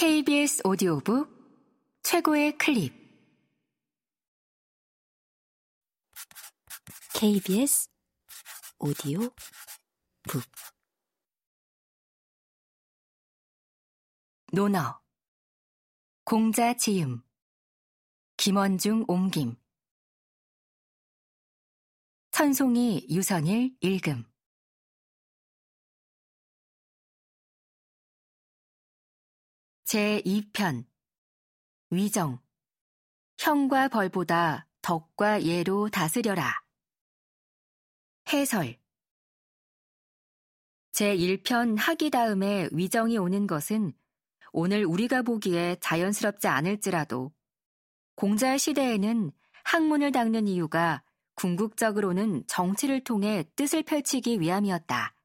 KBS 오디오북 최고의 클립. KBS 오디오 북. 논어 공자 지음 김원중 옮김. 천송이 유선일 읽음 제2편. 위정. 형과 벌보다 덕과 예로 다스려라. 해설. 제1편 하기 다음에 위정이 오는 것은 오늘 우리가 보기에 자연스럽지 않을지라도 공자 시대에는 학문을 닦는 이유가 궁극적으로는 정치를 통해 뜻을 펼치기 위함이었다.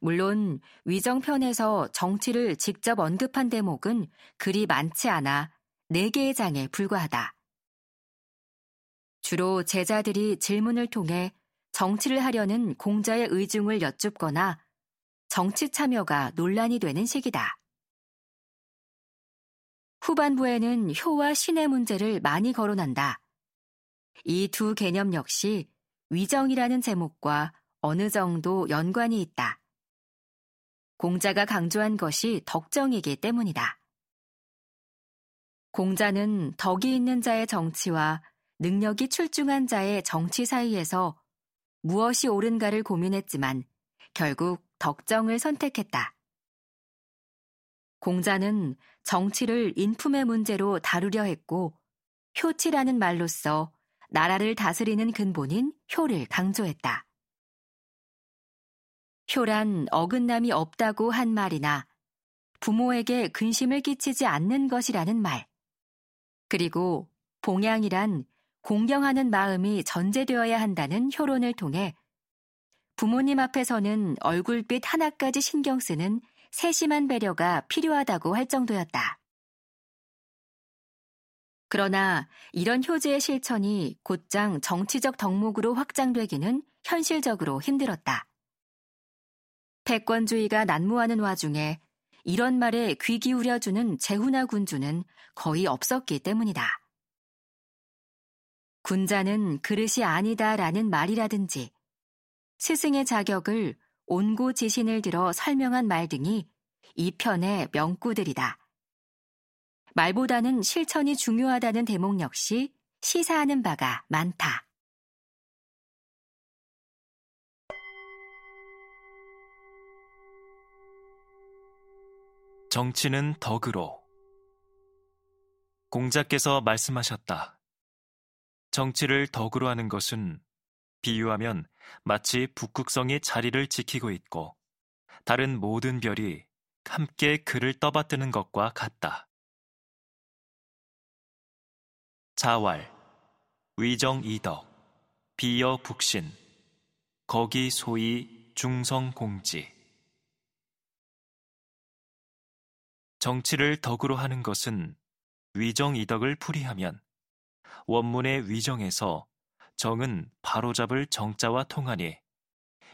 물론 위정편에서 정치를 직접 언급한 대목은 그리 많지 않아 4개의 장에 불과하다. 주로 제자들이 질문을 통해 정치를 하려는 공자의 의중을 여쭙거나 정치 참여가 논란이 되는 시기다. 후반부에는 효와 신의 문제를 많이 거론한다. 이 두 개념 역시 위정이라는 제목과 어느 정도 연관이 있다. 공자가 강조한 것이 덕정이기 때문이다. 공자는 덕이 있는 자의 정치와 능력이 출중한 자의 정치 사이에서 무엇이 옳은가를 고민했지만 결국 덕정을 선택했다. 공자는 정치를 인품의 문제로 다루려 했고 효치라는 말로써 나라를 다스리는 근본인 효를 강조했다. 효란 어긋남이 없다고 한 말이나 부모에게 근심을 끼치지 않는 것이라는 말, 그리고 봉양이란 공경하는 마음이 전제되어야 한다는 효론을 통해 부모님 앞에서는 얼굴빛 하나까지 신경 쓰는 세심한 배려가 필요하다고 할 정도였다. 그러나 이런 효제의 실천이 곧장 정치적 덕목으로 확장되기는 현실적으로 힘들었다. 패권주의가 난무하는 와중에 이런 말에 귀 기울여주는 재훈아 군주는 거의 없었기 때문이다. 군자는 그릇이 아니다라는 말이라든지 스승의 자격을 온고 지신을 들어 설명한 말 등이 이 편의 명구들이다. 말보다는 실천이 중요하다는 대목 역시 시사하는 바가 많다. 정치는 덕으로 공자께서 말씀하셨다. 정치를 덕으로 하는 것은 비유하면 마치 북극성이 자리를 지키고 있고 다른 모든 별이 함께 그를 떠받드는 것과 같다. 자왈, 위정이덕, 비여북신, 거기 소위 중성공지. 정치를 덕으로 하는 것은 위정이덕을 풀이하면 원문의 위정에서 정은 바로잡을 정자와 통하니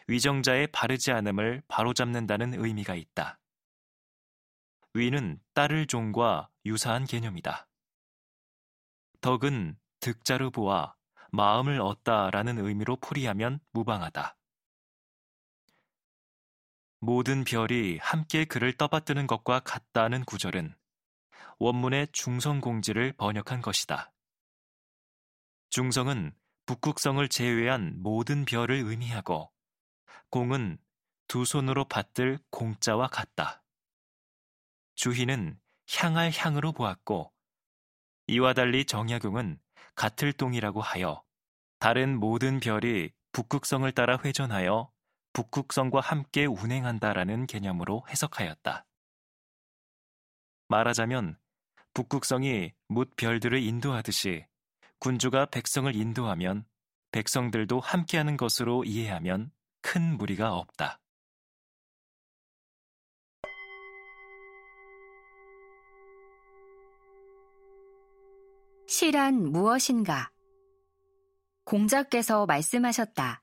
위정자의 바르지 않음을 바로잡는다는 의미가 있다. 위는 따를 종과 유사한 개념이다. 덕은 득자로 보아 마음을 얻다라는 의미로 풀이하면 무방하다. 모든 별이 함께 그를 떠받드는 것과 같다는 구절은 원문의 중성공지를 번역한 것이다. 중성은 북극성을 제외한 모든 별을 의미하고 공은 두 손으로 받들 공자와 같다. 주희는 향할 향으로 보았고 이와 달리 정약용은 같을 동이라고 하여 다른 모든 별이 북극성을 따라 회전하여 북극성과 함께 운행한다라는 개념으로 해석하였다. 말하자면 북극성이 묻 별들을 인도하듯이 군주가 백성을 인도하면 백성들도 함께하는 것으로 이해하면 큰 무리가 없다. 시란 무엇인가? 공자께서 말씀하셨다.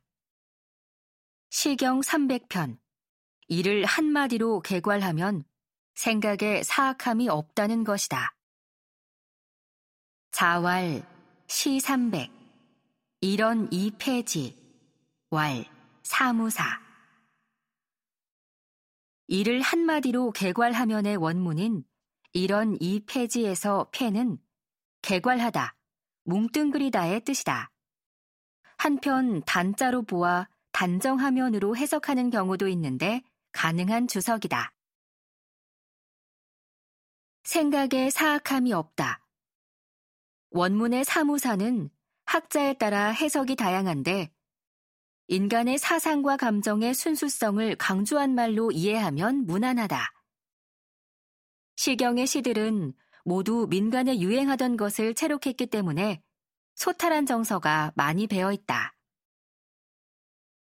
시경 300편. 이를 한마디로 개괄하면 생각에 사악함이 없다는 것이다. 자왈, 시 300, 이런 이폐지, 왈, 사무사. 이를 한마디로 개괄하면의 원문인 이런 이폐지에서 폐는 개괄하다, 뭉뚱그리다의 뜻이다. 한편 단자로 보아 단정하면으로 해석하는 경우도 있는데 가능한 주석이다. 생각에 사악함이 없다. 원문의 사무사는 학자에 따라 해석이 다양한데 인간의 사상과 감정의 순수성을 강조한 말로 이해하면 무난하다. 시경의 시들은 모두 민간에 유행하던 것을 채록했기 때문에 소탈한 정서가 많이 배어 있다.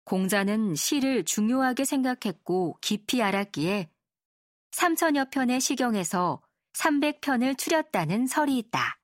공자는 시를 중요하게 생각했고 깊이 알았기에 3천여 편의 시경에서 300편을 추렸다는 설이 있다.